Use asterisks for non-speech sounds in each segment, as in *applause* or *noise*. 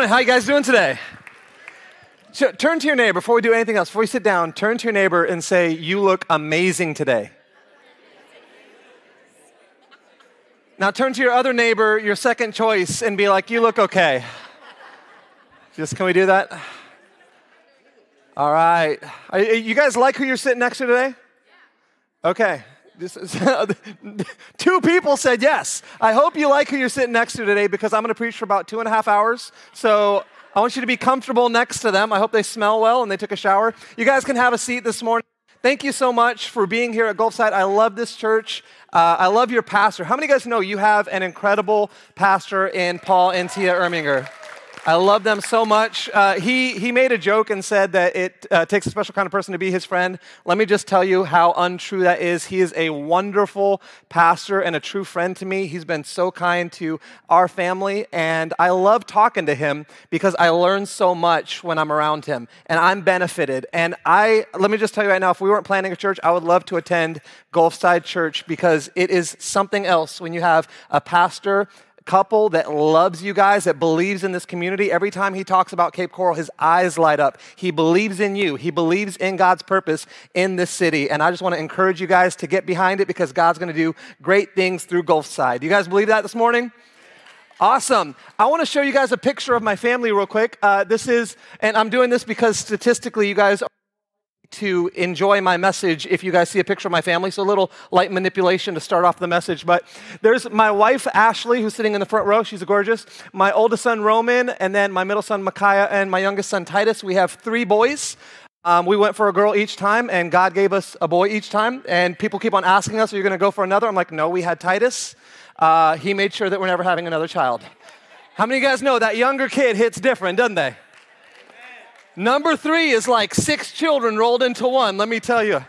morning. How you guys doing today? So, turn to your neighbor before we do anything else. Before you sit down, turn to your neighbor and say, "You look amazing today." Now turn to your other neighbor, your second choice, and be like, "You look okay." Just can we do that? All right. Are, you guys like who you're sitting next to today? Okay. Two people said yes. I hope you like who you're sitting next to today because I'm going to preach for about two and a half hours. So I want you to be comfortable next to them. I hope they smell well and they took a shower. You guys can have a seat this morning. Thank you so much for being here at Gulfside. I love this church. Uh, I love your pastor. How many of you guys know you have an incredible pastor in Paul and Tia Erminger? I love them so much. Uh, he, he made a joke and said that it uh, takes a special kind of person to be his friend. Let me just tell you how untrue that is. He is a wonderful pastor and a true friend to me. He's been so kind to our family, and I love talking to him because I learn so much when I'm around him, and I'm benefited. And I, let me just tell you right now, if we weren't planning a church, I would love to attend Gulfside Church because it is something else when you have a pastor couple that loves you guys, that believes in this community. Every time he talks about Cape Coral, his eyes light up. He believes in you, he believes in God's purpose in this city. And I just want to encourage you guys to get behind it because God's going to do great things through Gulfside. Do you guys believe that this morning? Awesome. I want to show you guys a picture of my family real quick. Uh, this is, and I'm doing this because statistically, you guys to enjoy my message if you guys see a picture of my family. So a little light manipulation to start off the message. But there's my wife, Ashley, who's sitting in the front row. She's gorgeous. My oldest son, Roman, and then my middle son, Micaiah, and my youngest son, Titus. We have three boys. Um, we went for a girl each time, and God gave us a boy each time. And people keep on asking us, Are you going to go for another? I'm like, No, we had Titus. Uh, he made sure that we're never having another child. How many of you guys know that younger kid hits different, doesn't they? Number three is like six children rolled into one, let me tell you.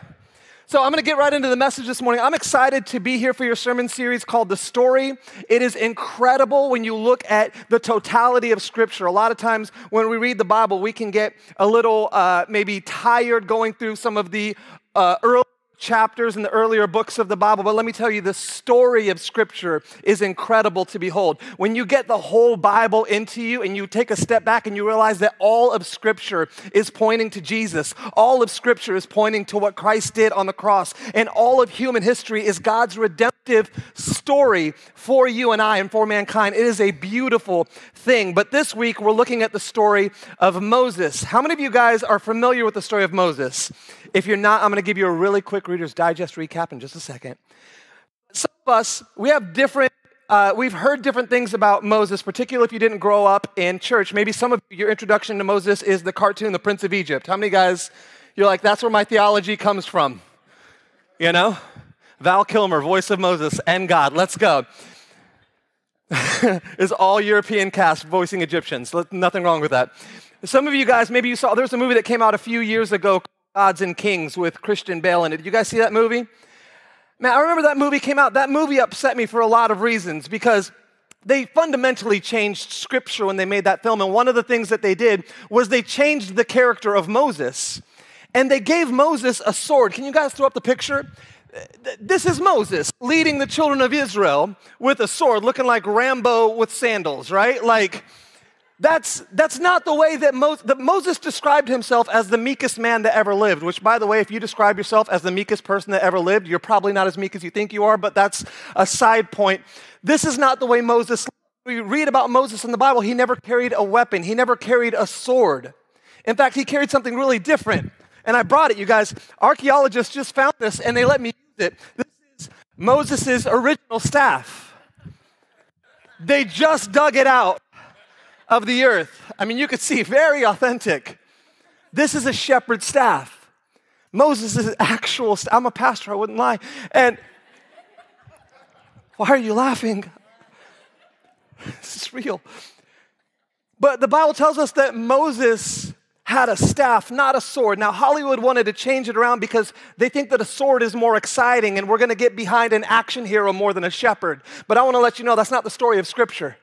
So, I'm to get right into the message this morning. I'm excited to be here for your sermon series called The Story. It is incredible when you look at the totality of Scripture. A lot of times when we read the Bible, we can get a little uh, maybe tired going through some of the uh, early chapters in the earlier books of the Bible, but let me tell you, the story of Scripture is incredible to behold. When you get the whole Bible into you and you take a step back and you realize that all of Scripture is pointing to Jesus, all of Scripture is pointing to what Christ did on the cross, and all of human history is God's redemptive story for you and I and for mankind. It is a beautiful thing. But this week, we're looking at the story of Moses. How many of you guys are familiar with the story of Moses? If you're not, I'm going to give you a really quick Reader's Digest recap in just a second. Some of us, we have different, uh, we've heard different things about Moses, particularly if you didn't grow up in church. Maybe some of your introduction to Moses is the cartoon, The Prince of Egypt. How many guys, you're like, that's where my theology comes from? You know? Val Kilmer, voice of Moses and God. Let's go. *laughs* is all European cast voicing Egyptians. Nothing wrong with that. Some of you guys, maybe you saw, there's a movie that came out a few years ago Gods and Kings with Christian Bale in it. Did you guys see that movie? Man, I remember that movie came out. That movie upset me for a lot of reasons because they fundamentally changed scripture when they made that film. And one of the things that they did was they changed the character of Moses. And they gave Moses a sword. Can you guys throw up the picture? This is Moses leading the children of Israel with a sword, looking like Rambo with sandals, right? Like, that's, that's not the way that, Mo- Moses described himself as the meekest man that ever lived, which, by the way, if you describe yourself as the meekest person that ever lived, you're probably not as meek as you think you are, but that's a side point. This is not the way Moses we read about Moses in the Bible, he never carried a weapon, he never carried a sword. In fact, he carried something really different. And I brought it, you guys. Archaeologists just found this and they let me use it. This is Moses' original staff. They just dug it out of the earth. I mean, you could see very authentic. This is a shepherd's staff. Moses is actual. St- I'm a pastor, I wouldn't lie. And why are you laughing? *laughs* This is real. But the Bible tells us that Moses had a staff, not a sword. Now, Hollywood wanted to change it around because they think that a sword is more exciting and we're going to get behind an action hero more than a shepherd. But I want to let you know that's not the story of Scripture.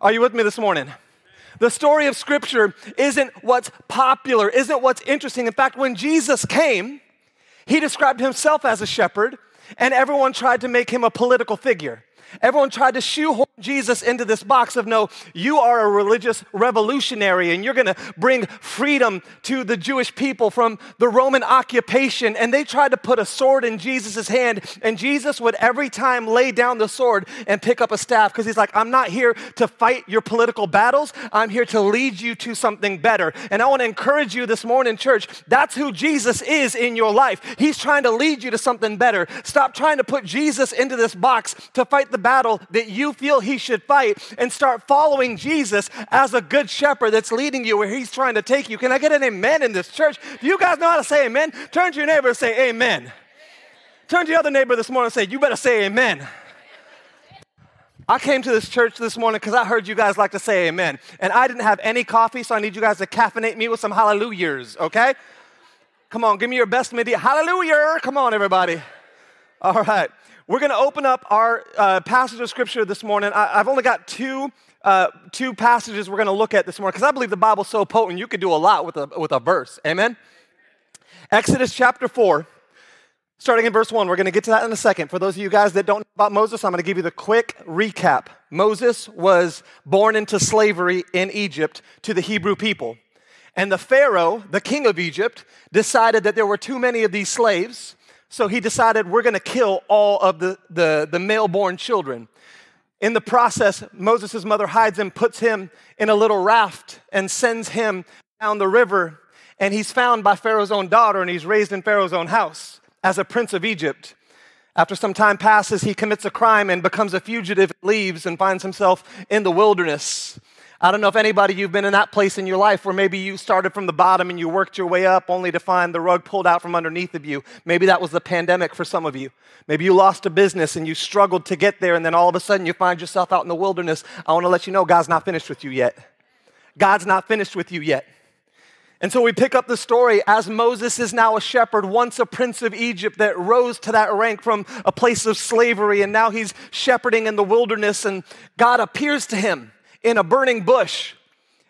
Are you with me this morning? The story of Scripture isn't what's popular, isn't what's interesting. In fact, when Jesus came, he described himself as a shepherd, and everyone tried to make him a political figure. Everyone tried to shoehorn Jesus into this box of no, you are a religious revolutionary and you're going to bring freedom to the Jewish people from the Roman occupation. And they tried to put a sword in Jesus' hand, and Jesus would every time lay down the sword and pick up a staff because he's like, I'm not here to fight your political battles, I'm here to lead you to something better. And I want to encourage you this morning, church, that's who Jesus is in your life. He's trying to lead you to something better. Stop trying to put Jesus into this box to fight the battle that you feel he should fight and start following Jesus as a good shepherd that's leading you where he's trying to take you. Can I get an amen in this church? Do you guys know how to say amen? Turn to your neighbor and say amen. Turn to your other neighbor this morning and say, You better say amen. I came to this church this morning because I heard you guys like to say amen. And I didn't have any coffee, so I need you guys to caffeinate me with some hallelujahs, okay? Come on, give me your best midi. Hallelujah! Come on, everybody. All right. We're going to open up our uh, passage of scripture this morning. I, have only got two, uh, two passages we're going to look at this morning because I believe the Bible's so potent you could do a lot with a, with a verse. Amen? Exodus chapter 4, starting in verse 1. We're going to get to that in a second. For those of you guys that don't know about Moses, I'm going to give you the quick recap. Moses was born into slavery in Egypt to the Hebrew people. And the Pharaoh, the king of Egypt, decided that there were too many of these slaves so he decided we're going to kill all of the, the, the male born children. In the process, Moses' mother hides him, puts him in a little raft, and sends him down the river. And he's found by Pharaoh's own daughter, and he's raised in Pharaoh's own house as a prince of Egypt. After some time passes, he commits a crime and becomes a fugitive, leaves, and finds himself in the wilderness. I don't know if anybody you've been in that place in your life where maybe you started from the bottom and you worked your way up only to find the rug pulled out from underneath of you. Maybe that was the pandemic for some of you. Maybe you lost a business and you struggled to get there and then all of a sudden you find yourself out in the wilderness. I want to let you know God's not finished with you yet. God's not finished with you yet. And so we pick up the story as Moses is now a shepherd, once a prince of Egypt that rose to that rank from a place of slavery, and now he's shepherding in the wilderness, and God appears to him in a burning bush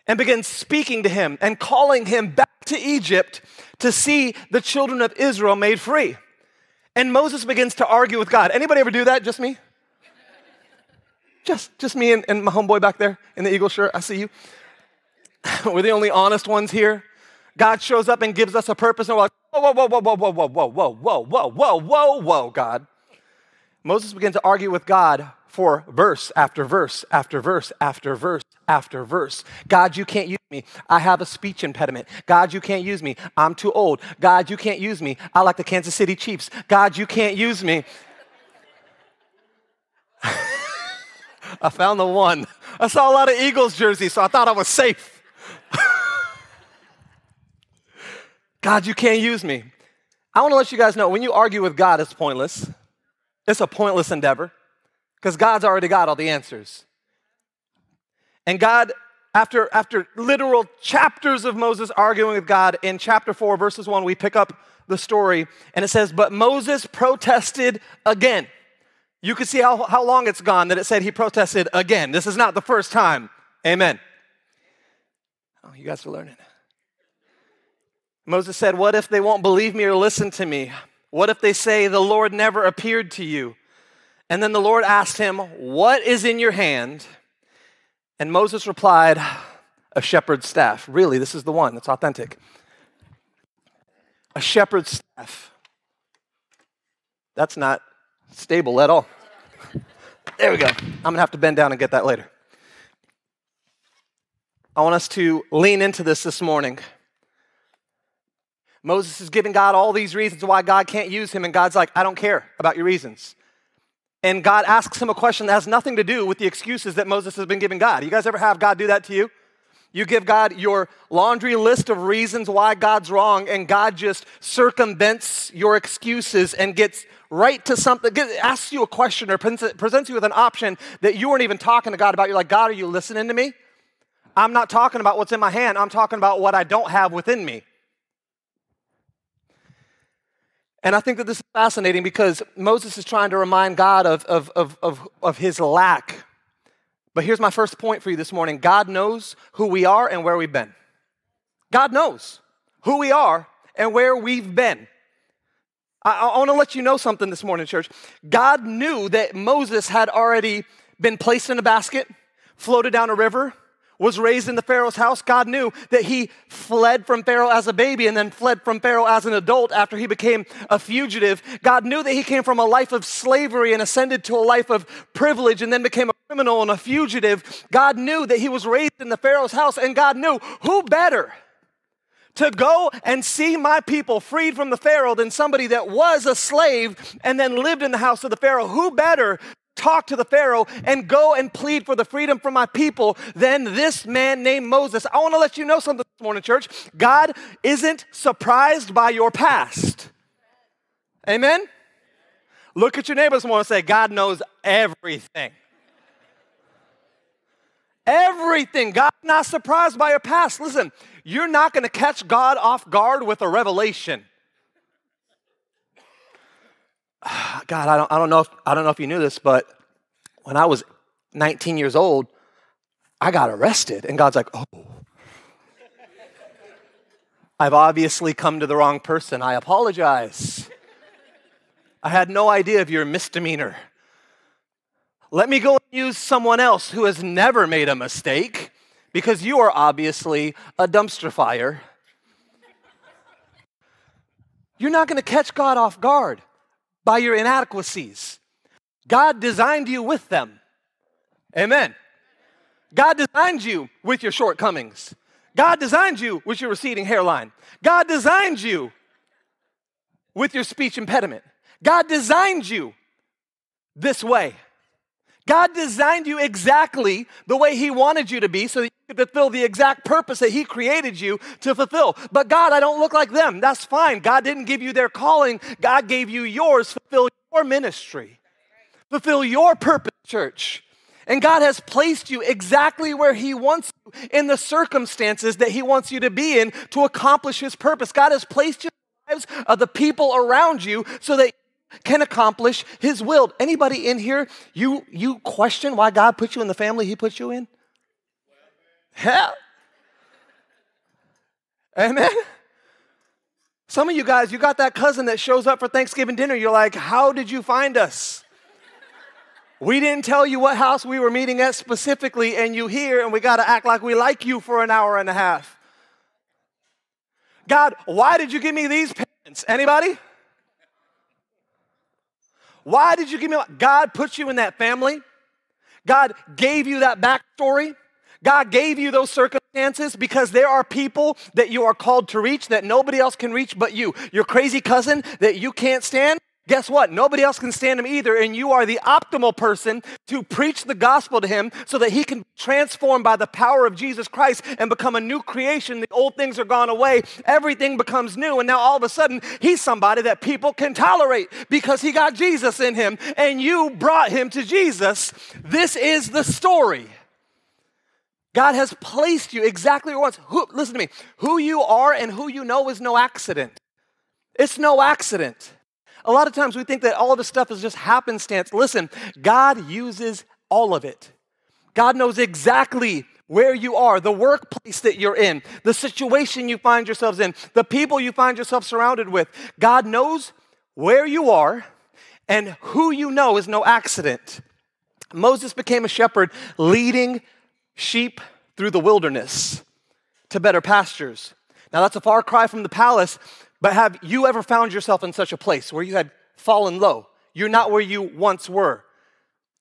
and begins speaking to him and calling him back to Egypt to see the children of Israel made free. And Moses begins to argue with God. Anybody ever do that? Just me? Just, just me and, and my homeboy back there in the eagle shirt. I see you. we're the only honest ones here. God shows up and gives us a purpose, and we're like, whoa, whoa, whoa, whoa, whoa, whoa, whoa, whoa, whoa, whoa, whoa, whoa, whoa, God. Moses begins to argue with God for verse after verse after verse after verse after verse. God, you can't use me. I have a speech impediment. God, you can't use me. I'm too old. God, you can't use me. I like the Kansas City Chiefs. God, you can't use me. *laughs* I found the one. I saw a lot of Eagles jerseys, so I thought I was safe. *laughs* God, you can't use me. I want to let you guys know when you argue with God, it's pointless. It's a pointless endeavor because God's already got all the answers. And God, after, after literal chapters of Moses arguing with God, in chapter 4, verses 1, we pick up the story and it says, But Moses protested again. You can see how, how long it's gone that it said he protested again. This is not the first time. Amen. Oh, you guys are learning. Moses said, What if they won't believe me or listen to me? What if they say the Lord never appeared to you? And then the Lord asked him, What is in your hand? And Moses replied, A shepherd's staff. Really, this is the one that's authentic. A shepherd's staff. That's not stable at all. There we go. I'm going to have to bend down and get that later. I want us to lean into this this morning. Moses is giving God all these reasons why God can't use him, and God's like, I don't care about your reasons and God asks him a question that has nothing to do with the excuses that Moses has been giving God. You guys ever have God do that to you? You give God your laundry list of reasons why God's wrong, and God just circumvents your excuses and gets right to something, asks you a question or presents you with an option that you weren't even talking to God about. You're like, God, are you listening to me? I'm not talking about what's in my hand, I'm talking about what I don't have within me. And I think that this is fascinating because Moses is trying to remind God of, of, of, of, of his lack. But here's my first point for you this morning God knows who we are and where we've been. God knows who we are and where we've been. I, I want to let you know something this morning, church. God knew that Moses had already been placed in a basket, floated down a river, was raised in the Pharaoh's house. God knew that he fled from Pharaoh as a baby and then fled from Pharaoh as an adult after he became a fugitive. God knew that he came from a life of slavery and ascended to a life of privilege and then became a criminal and a fugitive. God knew that he was raised in the Pharaoh's house, and God knew who better to go and see my people freed from the Pharaoh than somebody that was a slave and then lived in the house of the Pharaoh. Who better talk to the Pharaoh and go and plead for the freedom for my people than this man named Moses? I want to let you know something this morning, church. God isn't surprised by your past. Amen? Look at your neighbors this morning and say, God knows everything. Everything. God's not surprised by your past. Listen, you're not going to catch God off guard with a revelation. *sighs* God, I don't, I don't know if I don't know if you knew this, but when I was 19 years old, I got arrested, and God's like, "Oh, I've obviously come to the wrong person. I apologize. I had no idea of your misdemeanor. Let me go and use someone else who has never made a mistake because you are obviously a dumpster fire. You're not going to catch God off guard by your inadequacies. God designed you with them. Amen. God designed you with your shortcomings. God designed you with your receding hairline. God designed you with your speech impediment. God designed you this way. God designed you exactly the way He wanted you to be so that fulfill the exact purpose that He created you to fulfill. But God, I don't look like them. That's fine. God didn't give you their calling, God gave you yours. Fulfill your ministry, fulfill your purpose, church. And God has placed you exactly where He wants you in the circumstances that He wants you to be in to accomplish His purpose. God has placed you in the lives of the people around you so that can accomplish his will. Anybody in here, you you question why God put you in the family he put you in? Hell. Amen. Some of you guys, you got that cousin that shows up for Thanksgiving dinner. You're like, how did you find us? We didn't tell you what house we were meeting at specifically, and you here, and we got to act like we like you for an hour and a half. God, why did you give me these parents? Anybody? Why did you give me? God put you in that family. God gave you that backstory. God gave you those circumstances because there are people that you are called to reach that nobody else can reach but you. Your crazy cousin that you can't stand, Guess what? Nobody else can stand him either, and you are the optimal person to preach the gospel to him so that he can transform by the power of Jesus Christ and become a new creation. The old things are gone away, everything becomes new, and now all of a sudden he's somebody that people can tolerate because he got Jesus in him, and you brought him to Jesus. This is the story. God has placed you exactly where wants. Who, listen to me. Who you are and who you know is no accident. It's no accident. A lot of times we think that all this stuff is just happenstance. Listen, God uses all of it. God knows exactly where you are, the workplace that you're in, the situation you find yourselves in, the people you find yourself surrounded with. God knows where you are, and who you know is no accident. Moses became a shepherd leading sheep through the wilderness to better pastures. Now, that's a far cry from the palace, but have you ever found yourself in such a place where you had fallen low? You're not where you once were.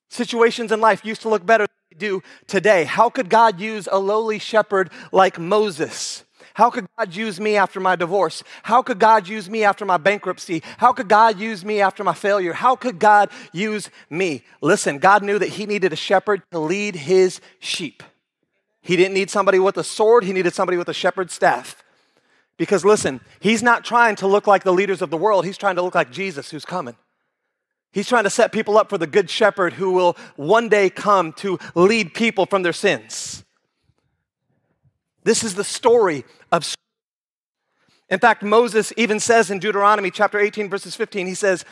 Situations in life used to look better than they do today. How could God use a lowly shepherd like Moses? How could God use me after my divorce? How could God use me after my bankruptcy? How could God use me after my failure? How could God use me? Listen, God knew that He needed a shepherd to lead His sheep. He didn't need somebody with a sword, He needed somebody with a shepherd's staff. Because listen, he's not trying to look like the leaders of the world, he's trying to look like Jesus who's coming. He's trying to set people up for the good shepherd who will one day come to lead people from their sins. This is the story of. In fact, Moses even says in Deuteronomy chapter 18, verses 15, he says,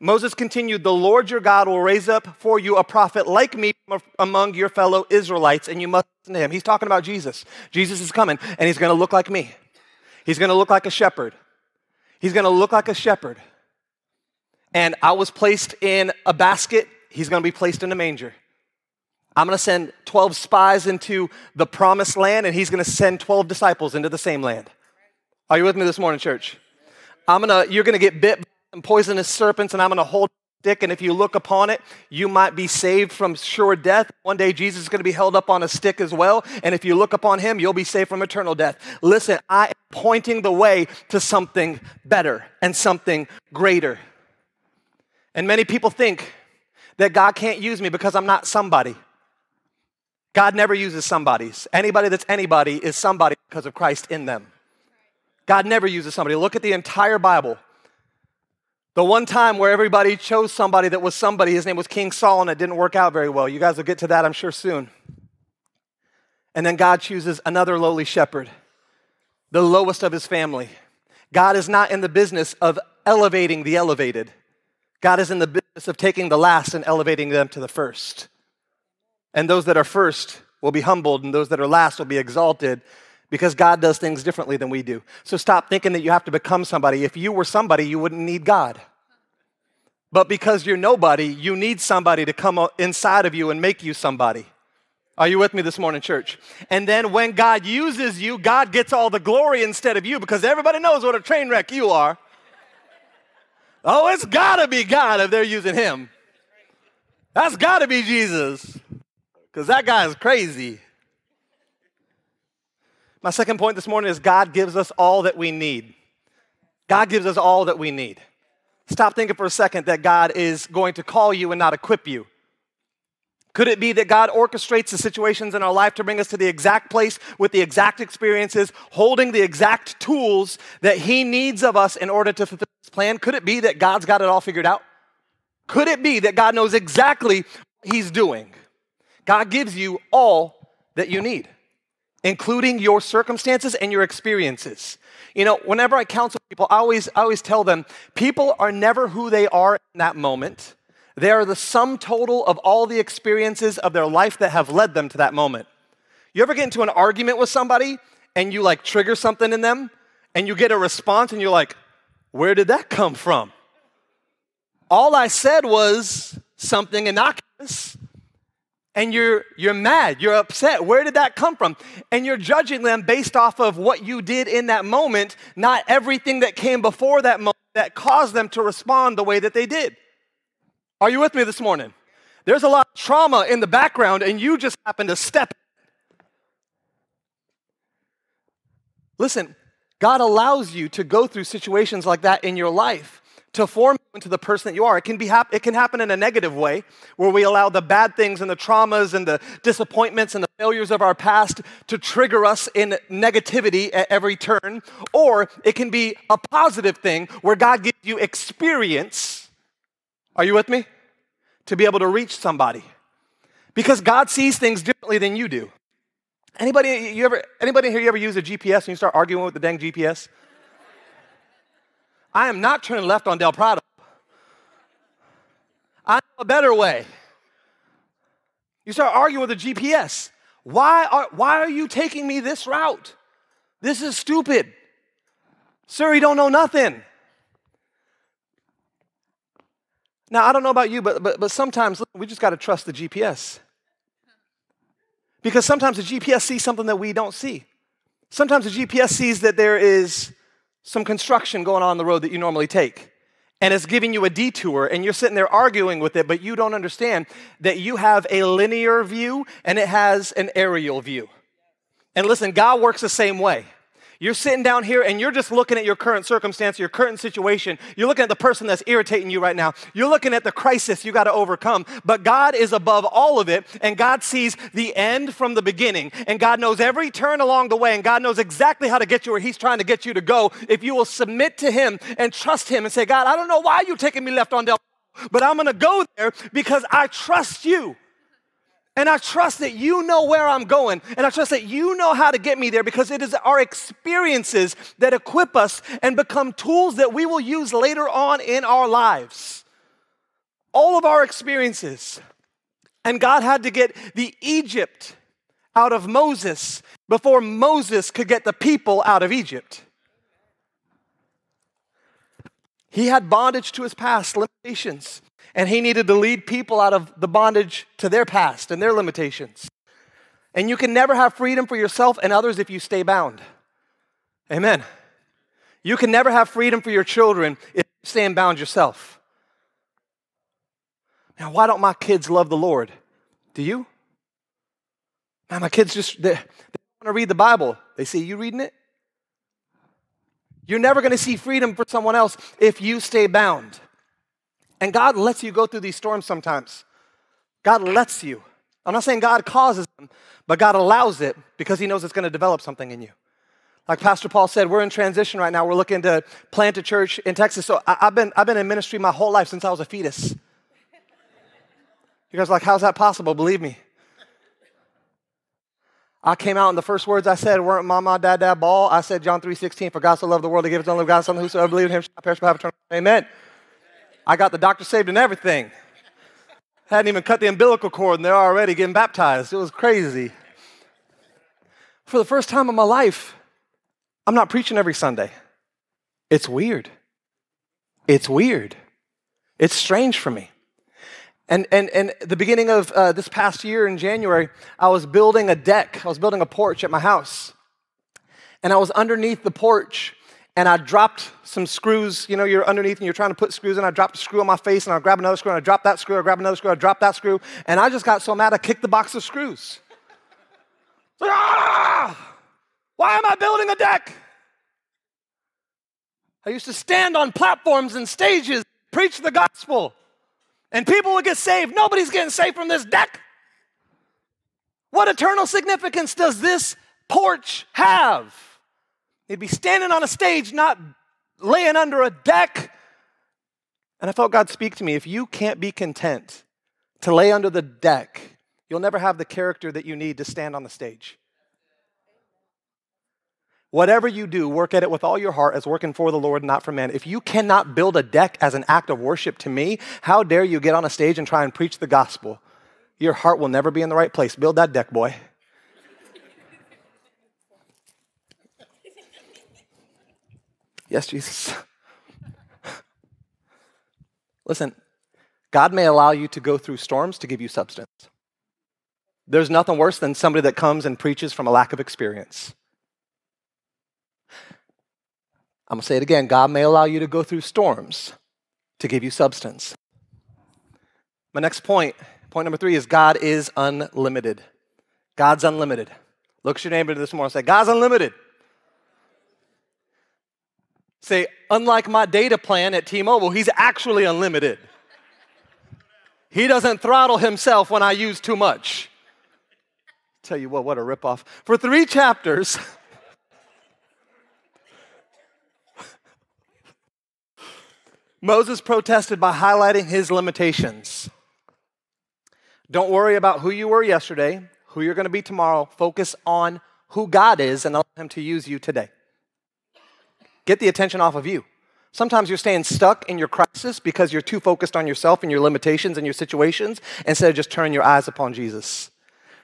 Moses continued, The Lord your God will raise up for you a prophet like me among your fellow Israelites, and you must listen to him. He's talking about Jesus. Jesus is coming, and he's going to look like me. He's going to look like a shepherd. He's going to look like a shepherd. and I was placed in a basket, he's gonna be placed in a manger. I'm gonna send 12 spies into the promised land, and he's gonna send 12 disciples into the same land. Are you with me this morning, church? I'm gonna, you're gonna get bit by poisonous serpents, and I'm gonna hold a stick, and if you look upon it, you might be saved from sure death. One day, Jesus is going to be held up on a stick as well, and if you look upon him, you'll be saved from eternal death. Listen, I am pointing the way to something better and something greater. And many people think that God can't use me because I'm not somebody. God never uses somebodies. Anybody that's anybody is somebody because of Christ in them. God never uses somebody. Look at the entire Bible. The one time where everybody chose somebody that was somebody, his name was King Saul, and it didn't work out very well. You guys will get to that, I'm sure, soon. And then God chooses another lowly shepherd, the lowest of his family. God is not in the business of elevating the elevated, God is in the business of taking the last and elevating them to the first. And those that are first will be humbled, and those that are last will be exalted because God does things differently than we do. So stop thinking that you have to become somebody. If you were somebody, you wouldn't need God. But because you're nobody, you need somebody to come inside of you and make you somebody. Are you with me this morning, church? And then when God uses you, God gets all the glory instead of you because everybody knows what a train wreck you are. Oh, it's gotta be God if they're using Him. That's gotta be Jesus because that guy is crazy. My second point this morning is God gives us all that we need. God gives us all that we need. Stop thinking for a second that God is going to call you and not equip you. Could it be that God orchestrates the situations in our life to bring us to the exact place with the exact experiences, holding the exact tools that He needs of us in order to fulfill His plan? Could it be that God's got it all figured out? Could it be that God knows exactly what He's doing? God gives you all that you need including your circumstances and your experiences. You know, whenever I counsel people, I always, I always tell them people are never who they are in that moment. They are the sum total of all the experiences of their life that have led them to that moment. You ever get into an argument with somebody and you like trigger something in them and you get a response and you're like, where did that come from? All I said was something innocuous and you're you're mad you're upset. Where did that come from? And you're judging them based off of what you did in that moment not everything that came before that moment that caused them to respond the way that they did. Are you with me this morning? There's a lot of trauma in the background and you just happen to step listen god allows you to go through situations like that in your life to form you into the person that you are. It can, be hap- it can happen in a negative way, where we allow the bad things and the traumas and the disappointments and the failures of our past to trigger us in negativity at every turn. Or it can be a positive thing where God gives you experience. Are you with me? To be able to reach somebody. Because God sees things differently than you do. Anybody, you ever, anybody here you ever use a GPS and you start arguing with the dang GPS? I am not turning left on Del Prado. I know a better way. You start arguing with the GPS. Why are, why are you taking me this route? This is stupid. Sir, you don't know nothing. Now, I don't know about you, but, but, but sometimes we just got to trust the GPS. Because sometimes the GPS sees something that we don't see. Sometimes the GPS sees that there is some construction going on the road that you normally take. And it's giving you a detour, and you're sitting there arguing with it, but you don't understand that you have a linear view and it has an aerial view. And listen, God works the same way. You're sitting down here and you're just looking at your current circumstance, your current situation. You're looking at the person that's irritating you right now. You're looking at the crisis you got to overcome. But God is above all of it, and God sees the end from the beginning. And God knows every turn along the way, and God knows exactly how to get you where He's trying to get you to go. If you will submit to Him and trust Him and say, God, I don't know why you're taking me left on Del, but I'm going to go there because I trust you. And I trust that you know where I'm going. And I trust that you know how to get me there because it is our experiences that equip us and become tools that we will use later on in our lives. All of our experiences. And God had to get the Egypt out of Moses before Moses could get the people out of Egypt. He had bondage to his past, limitations, and he needed to lead people out of the bondage to their past and their limitations. And you can never have freedom for yourself and others if you stay bound. Amen. You can never have freedom for your children if you stay bound yourself. Now, why don't my kids love the Lord? Do you? Man, my kids just, they, they want to read the Bible. They see you reading it. You're never going to see freedom for someone else if you stay bound. And God lets you go through these storms sometimes. God lets you. I'm not saying God causes them, but God allows it because He knows it's going to develop something in you. Like Pastor Paul said, we're in transition right now. We're looking to plant a church in Texas. So I, have been, I've been in ministry my whole life since I was a fetus. You guys are like, how's that possible? Believe me. I came out and the first words I said weren't mama, dad, dad, ball. I said John 3.16, for God so loved the world to give his only God, something whosoever believes in him shall perish but have eternal life. Amen. I got the doctor saved and everything. Hadn't even cut the umbilical cord and they're already getting baptized. It was crazy. For the first time in my life, I'm not preaching every Sunday. It's weird. It's weird. It's strange for me. And, and, and the beginning of uh, this past year in January, I was building a deck. I was building a porch at my house. And I was underneath the porch and I dropped some screws. You know, you're underneath and you're trying to put screws in. I dropped a screw on my face and I grabbed another screw and I dropped that screw. I grabbed another screw. I dropped that screw. And I just got so mad I kicked the box of screws. ah! Why am I building a deck? I used to stand on platforms and stages, preach the gospel and people would get saved. Nobody's getting saved from this deck. What eternal significance does this porch have? He'd be standing on a stage, not laying under a deck. And I felt God speak to me if you can't be content to lay under the deck, you'll never have the character that you need to stand on the stage. Whatever you do, work at it with all your heart as working for the Lord, not for man. If you cannot build a deck as an act of worship to me, how dare you get on a stage and try and preach the gospel? Your heart will never be in the right place. Build that deck, boy. *laughs* Yes, Jesus. *laughs* Listen, God may allow you to go through storms to give you substance. There's nothing worse than somebody that comes and preaches from a lack of experience. I'm going to say it again God may allow you to go through storms to give you substance. My next point, point number three, is God is unlimited. God's unlimited. Look at your neighbor this morning and say, God's unlimited. Say, unlike my data plan at T Mobile, he's actually unlimited. He doesn't throttle himself when I use too much. Tell you what, what a ripoff. For three chapters, *laughs* Moses protested by highlighting his limitations. Don't worry about who you were yesterday, who you're going to be tomorrow. Focus on who God is and allow Him to use you today. Get the attention off of you. Sometimes you're staying stuck in your crisis because you're too focused on yourself and your limitations and your situations instead of just turning your eyes upon Jesus.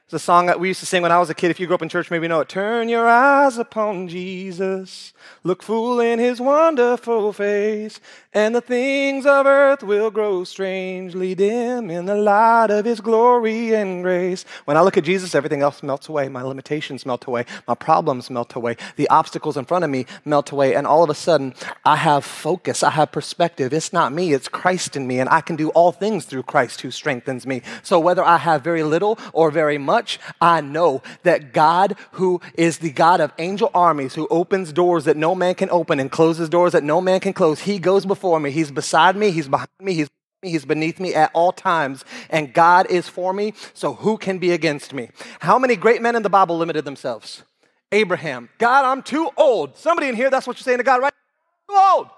It's a song that we used to sing when I was a kid. If you grew up in church, maybe you know it. Turn your eyes upon Jesus. Look full in his wonderful face, and the things of earth will grow strangely dim in the light of his glory and grace. When I look at Jesus, everything else melts away. My limitations melt away. My problems melt away. The obstacles in front of me melt away. And all of a sudden, I have focus. I have perspective. It's not me, it's Christ in me. And I can do all things through Christ who strengthens me. So whether I have very little or very much, I know that God, who is the God of angel armies, who opens doors that no man can open and closes doors that no man can close, He goes before me. He's beside me. He's behind me. He's He's beneath me at all times, and God is for me, so who can be against me? How many great men in the Bible limited themselves? Abraham, God, I'm too old. Somebody in here, that's what you're saying to God, right? Too old.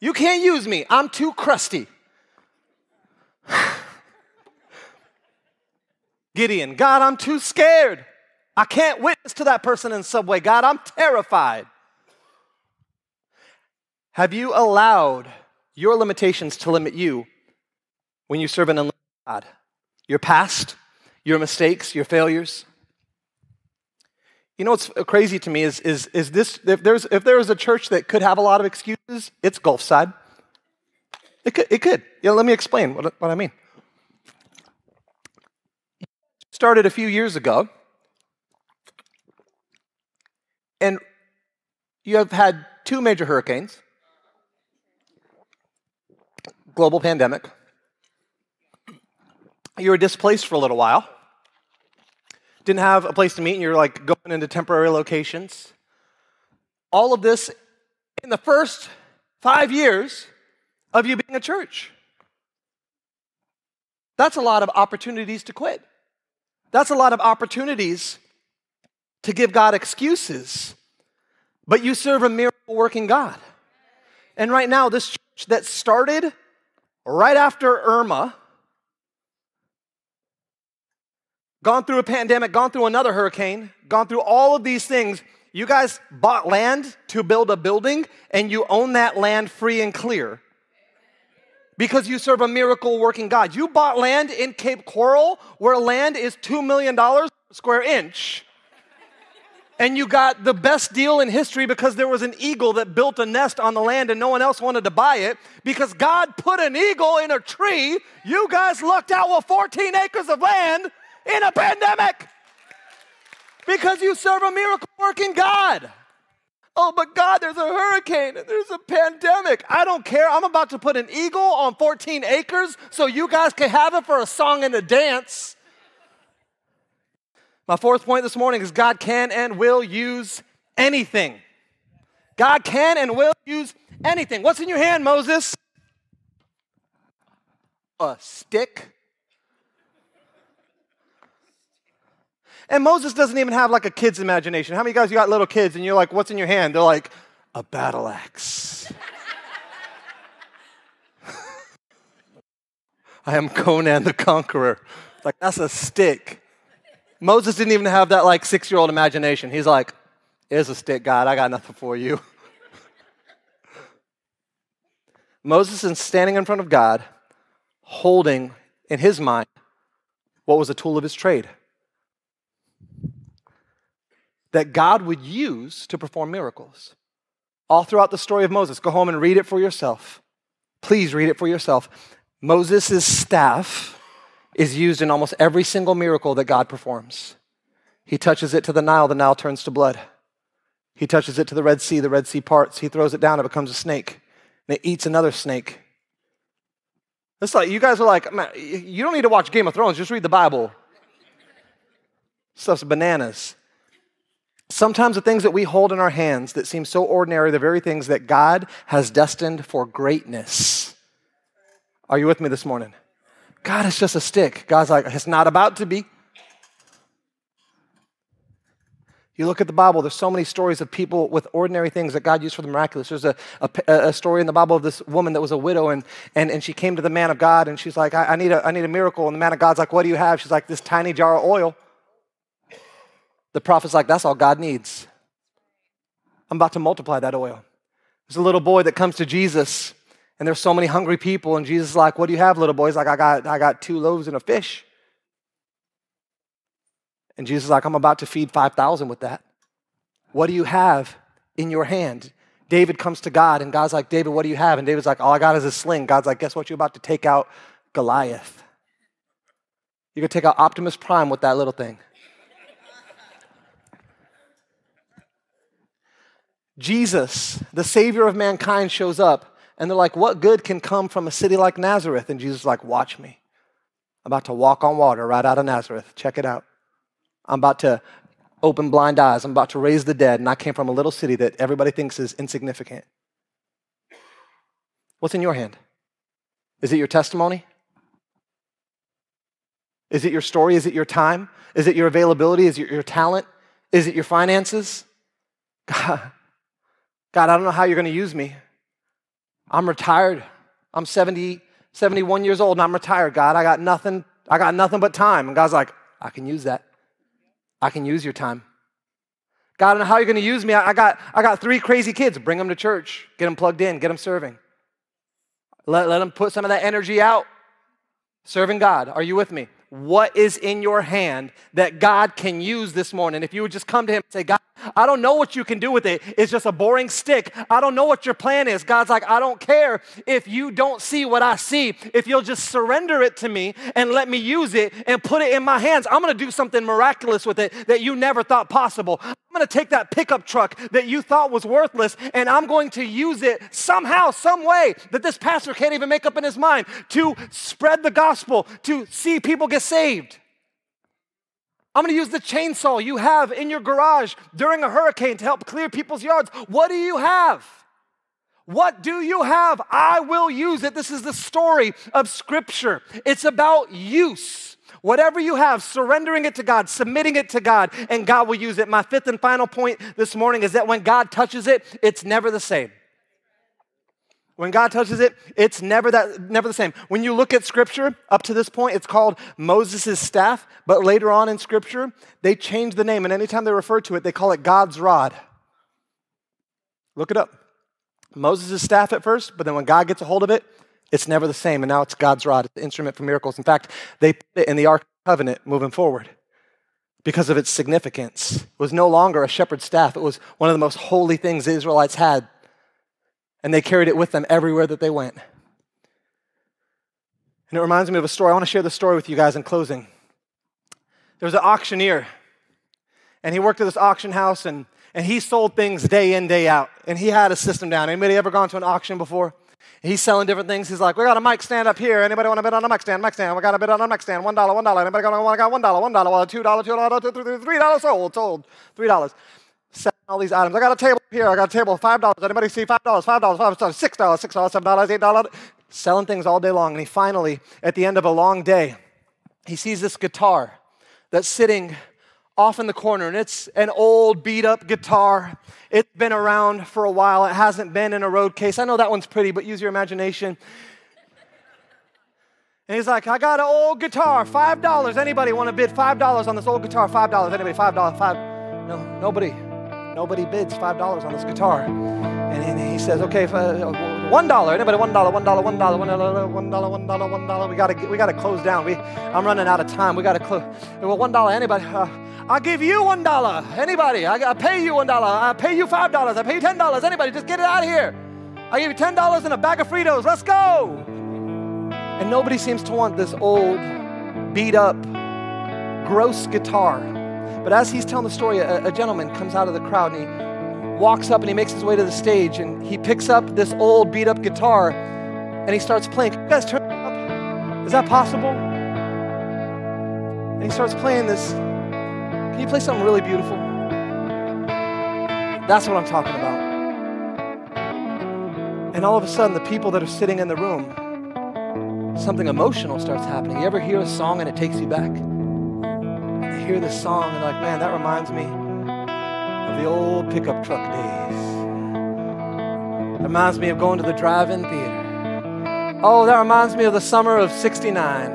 You can't use me. I'm too crusty. Gideon, God, I'm too scared. I can't witness to that person in Subway. God, I'm terrified. Have you allowed your limitations to limit you when you serve an unlimited God? Your past, your mistakes, your failures? You know what's crazy to me is, is, is this if there's, if there is a church that could have a lot of excuses, it's Gulfside. It could. It could. Yeah, let me explain what, what I mean. Started a few years ago, and you have had two major hurricanes, global pandemic. You were displaced for a little while, didn't have a place to meet, and you're like going into temporary locations. All of this in the first five years of you being a church. That's a lot of opportunities to quit. That's a lot of opportunities to give God excuses. But you serve a miracle working God. And right now, this church that started right after Irma, gone through a pandemic, gone through another hurricane, gone through all of these things, you guys bought land to build a building and you own that land free and clear because you serve a miracle working God. You bought land in Cape Coral where land is $2 million square inch. And you got the best deal in history because there was an eagle that built a nest on the land and no one else wanted to buy it. Because God put an eagle in a tree, you guys lucked out with 14 acres of land in a pandemic because you serve a miracle working God. Oh, but God, there's a hurricane and there's a pandemic. I don't care. I'm about to put an eagle on 14 acres so you guys can have it for a song and a dance. My fourth point this morning is God can and will use anything. God can and will use anything. What's in your hand, Moses? A stick. And Moses doesn't even have like a kid's imagination. How many guys you got little kids and you're like, what's in your hand? They're like, a battle axe. *laughs* I am Conan the Conqueror. Like, that's a stick. Moses didn't even have that like six year old imagination. He's like, here's a stick, God. I got nothing for you. *laughs* Moses is standing in front of God, holding in his mind what was a tool of his trade that God would use to perform miracles. All throughout the story of Moses, go home and read it for yourself. Please read it for yourself. Moses' staff is used in almost every single miracle that God performs. He touches it to the Nile, the Nile turns to blood. He touches it to the Red Sea, the Red Sea parts. He throws it down, it becomes a snake, and it eats another snake. It's like you guys are like, man, you don't need to watch Game of Thrones, just read the Bible. Stuff's bananas. Sometimes the things that we hold in our hands that seem so ordinary are the very things that God has destined for greatness. Are you with me this morning? God is just a stick. God's like, it's not about to be. You look at the Bible, there's so many stories of people with ordinary things that God used for the miraculous. There's a, a, a story in the Bible of this woman that was a widow, and, and, and she came to the man of God, and she's like, I, I, need a, I need a miracle. And the man of God's like, What do you have? She's like, This tiny jar of oil. The prophet's like, that's all God needs. I'm about to multiply that oil. There's a little boy that comes to Jesus, and there's so many hungry people, and Jesus is like, What do you have, little boy? He's like, I got, I got two loaves and a fish. And Jesus is like, I'm about to feed 5,000 with that. What do you have in your hand? David comes to God, and God's like, David, what do you have? And David's like, All I got is a sling. God's like, Guess what? You're about to take out Goliath. Going to take out Optimus Prime with that little thing. Jesus, the Savior of mankind, shows up, and they're like, What good can come from a city like Nazareth? And Jesus is like, Watch me. I'm about to walk on water right out of Nazareth. Check it out. I'm about to open blind eyes. I'm about to raise the dead, and I came from a little city that everybody thinks is insignificant. What's in your hand? Is it your testimony? Is it your story? Is it your time? Is it your availability? Is it your talent? Is it your finances? *laughs* God, God, I don't know how you're going to use me. I'm retired. I'm 70, 71 years old and I'm retired, God. I got nothing, I got nothing but time. And God's like, I can use that. I can use your time. God, I don't know how you're going to use me. I got, I got three crazy kids. Bring them to church. Get them plugged in. Get them serving. Let, let them put some of that energy out. Serving God. Are you with me? What is in your hand that God can use this morning? If you would just come to Him and say, God, I don't know what you can do with it. It's just a boring stick. I don't know what your plan is. God's like, I don't care if you don't see what I see. If you'll just surrender it to me and let me use it and put it in my hands, I'm going to do something miraculous with it that you never thought possible. I'm going to take that pickup truck that you thought was worthless and I'm going to use it somehow, some way that this pastor can't even make up in his mind to spread the gospel, to see people get saved. I'm to use the chainsaw you have in your garage during a hurricane to help clear people's yards. What do you have? What do you have? I will use it. This is the story of Scripture. It's about use. Whatever you have, surrendering it to God, submitting it to God, and God will use it. My fifth and final point this morning is that when God touches it, it's never the same. When God touches it, it's never that never the same. When you look at scripture up to this point, it's called Moses' staff, but later on in scripture, they change the name and anytime they refer to it, they call it God's rod. Look it up. Moses' staff at first, but then when God gets a hold of it, it's never the same. And now it's God's rod, it's the instrument for miracles. In fact, they put it in the Ark Covenant moving forward because of its significance. It was no longer a shepherd's staff, it was one of the most holy things the Israelites had and they carried it with them everywhere that they went. And it reminds me of a story. I want to share the story with you guys in closing. There was an auctioneer, and he worked at this auction house, and, and he sold things day in, day out. And he had a system down. Anybody ever gone to an auction before? He's selling different things. He's like, we got a mic stand up here. Anybody want to bid on a mic stand? Mic stand. We got a bid on a mic stand. One dollar, one dollar. Anybody going to want got one dollar, one dollar, two dollar, two dollar, three, dollars sold, sold, three dollars all these items. I got a table here. I got a table five dollars. Anybody see five dollars? Five dollars. Five dollars. Six dollars. Six dollars. Seven dollars. Eight dollars. Selling things all day long. And he finally, at the end of a long day, he sees this guitar that's sitting off in the corner, and it's an old beat up guitar. It's been around for a while. It hasn't been in a road case. I know that one's pretty, but use your imagination. And he's like, I got an old guitar, $5. Anybody want to bid $5 on this old guitar? $5. Anybody? $5. 5 No, nobody. Nobody bids $5 on this guitar. And he says, okay, uh, one dollar. Anybody? One dollar. One dollar. One dollar. One dollar. One dollar. One dollar. One dollar. We gotta we gotta close down. We I'm running out of time. We gotta close. Well, one dollar. Anybody? Uh, I'll give you one dollar. Anybody? I, I pay you one dollar. I pay you five dollars. I pay you ten dollars. Anybody? Just get it out of here. I give you ten dollars and a bag of Fritos. Let's go. And nobody seems to want this old, beat up, gross guitar. But as he's telling the story, a, a gentleman comes out of the crowd and he walks up and he makes his way to the stage and he picks up this old beat up guitar and he starts playing. You guys turn up? Is that possible? And he starts playing this. Can you play something really beautiful? That's what I'm talking about. And all of a sudden, the people that are sitting in the room, something emotional starts happening. You ever hear a song and it takes you back? Hear this song and like, man, that reminds me of the old pickup truck days. It reminds me of going to the drive-in theater. Oh, that reminds me of the summer of 69.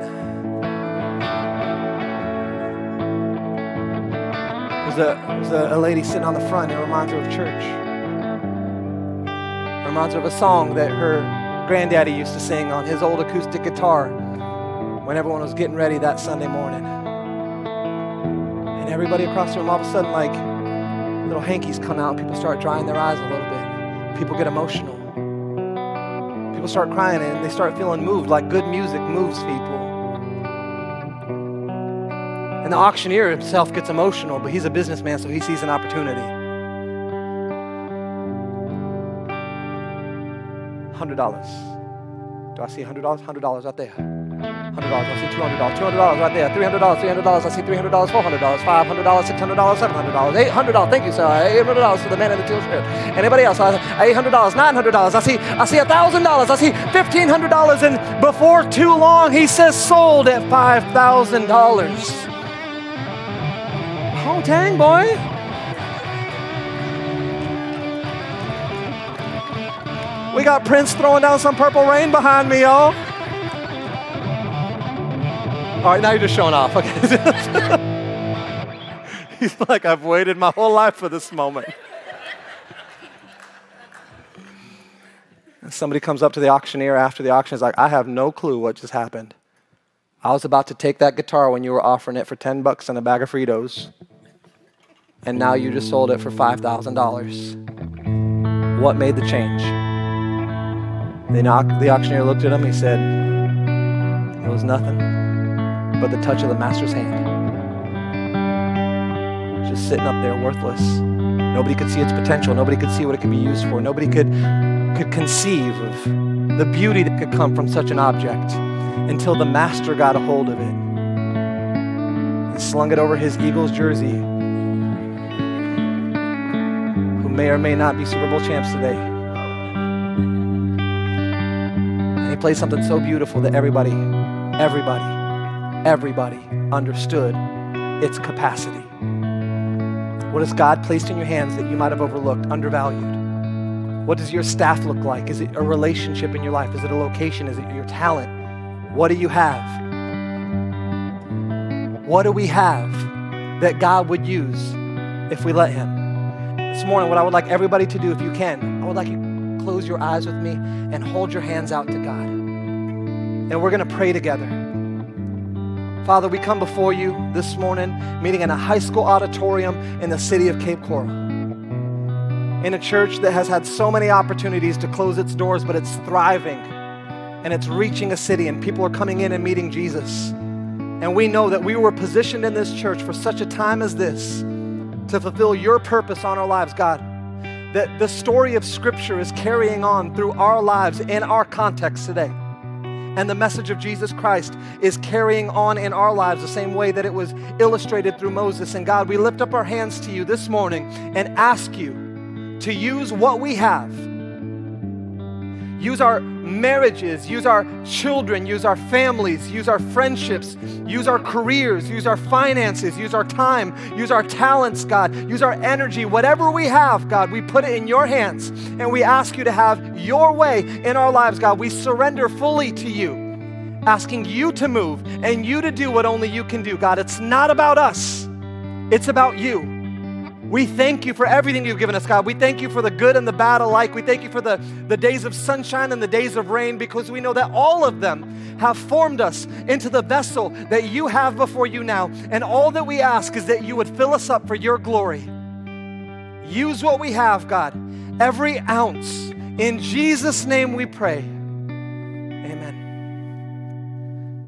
There's a, there's a, a lady sitting on the front. It reminds her of church. It reminds her of a song that her granddaddy used to sing on his old acoustic guitar when everyone was getting ready that Sunday morning. Everybody across the room, all of a sudden, like little hankies come out and people start drying their eyes a little bit. People get emotional. People start crying and they start feeling moved, like good music moves people. And the auctioneer himself gets emotional, but he's a businessman, so he sees an opportunity. $100. Do I see $100? $100 out there. $100, I see $200, $200 right there, $300, $300, I see $300, $400, $500, $600, $700, $800, thank you, sir, $800 for the man in the teal shirt. Anybody else? $800, $900, I see, I see $1,000, I see $1,500, and before too long, he says sold at $5,000. Oh, dang, boy. We got Prince throwing down some purple rain behind me, y'all. All right, now you're just showing off. Okay. *laughs* He's like, I've waited my whole life for this moment. Somebody comes up to the auctioneer after the auction is like, I have no clue what just happened. I was about to take that guitar when you were offering it for 10 bucks and a bag of Fritos. and now you just sold it for $5,000. What made the change? The, the auctioneer looked at him. He said, It was nothing but the touch of the master's hand. Just sitting up there, worthless. Nobody could see its potential. Nobody could see what it could be used for. Nobody could, could conceive of the beauty that could come from such an object until the master got a hold of it and slung it over his Eagles jersey, who may or may not be Super Bowl champs today. And he played something so beautiful that everybody, everybody, everybody understood its capacity. What has God placed in your hands that you might have overlooked, undervalued? What does your staff look like? Is it a relationship in your life? Is it a location? Is it your talent? What do you have? What do we have that God would use if we let Him? This morning, what I would like everybody to do, if you can, I would like you to close your eyes with me and hold your hands out to God. And we're going to pray together. Father, we come before you this morning, meeting in a high school auditorium in the city of Cape Coral. In a church that has had so many opportunities to close its doors, but it's thriving and it's reaching a city, and people are coming in and meeting Jesus. And we know that we were positioned in this church for such a time as this to fulfill your purpose on our lives, God. That the story of Scripture is carrying on through our lives in our context today. And the message of Jesus Christ is carrying on in our lives the same way that it was illustrated through Moses. And God, we lift up our hands to you this morning and ask you to use what we have. Use our marriages, use our children, use our families, use our friendships, use our careers, use our finances, use our time, use our talents, God, use our energy, whatever we have, God, we put it in your hands and we ask you to have your way in our lives, God. We surrender fully to you, asking you to move and you to do what only you can do, God. It's not about us, it's about you. We thank you for everything you've given us, God. We thank you for the good and the bad alike. We thank you for the, the days of sunshine and the days of rain because we know that all of them have formed us into the vessel that you have before you now. And all that we ask is that you would fill us up for your glory. Use what we have, God, every ounce. In Jesus' name we pray.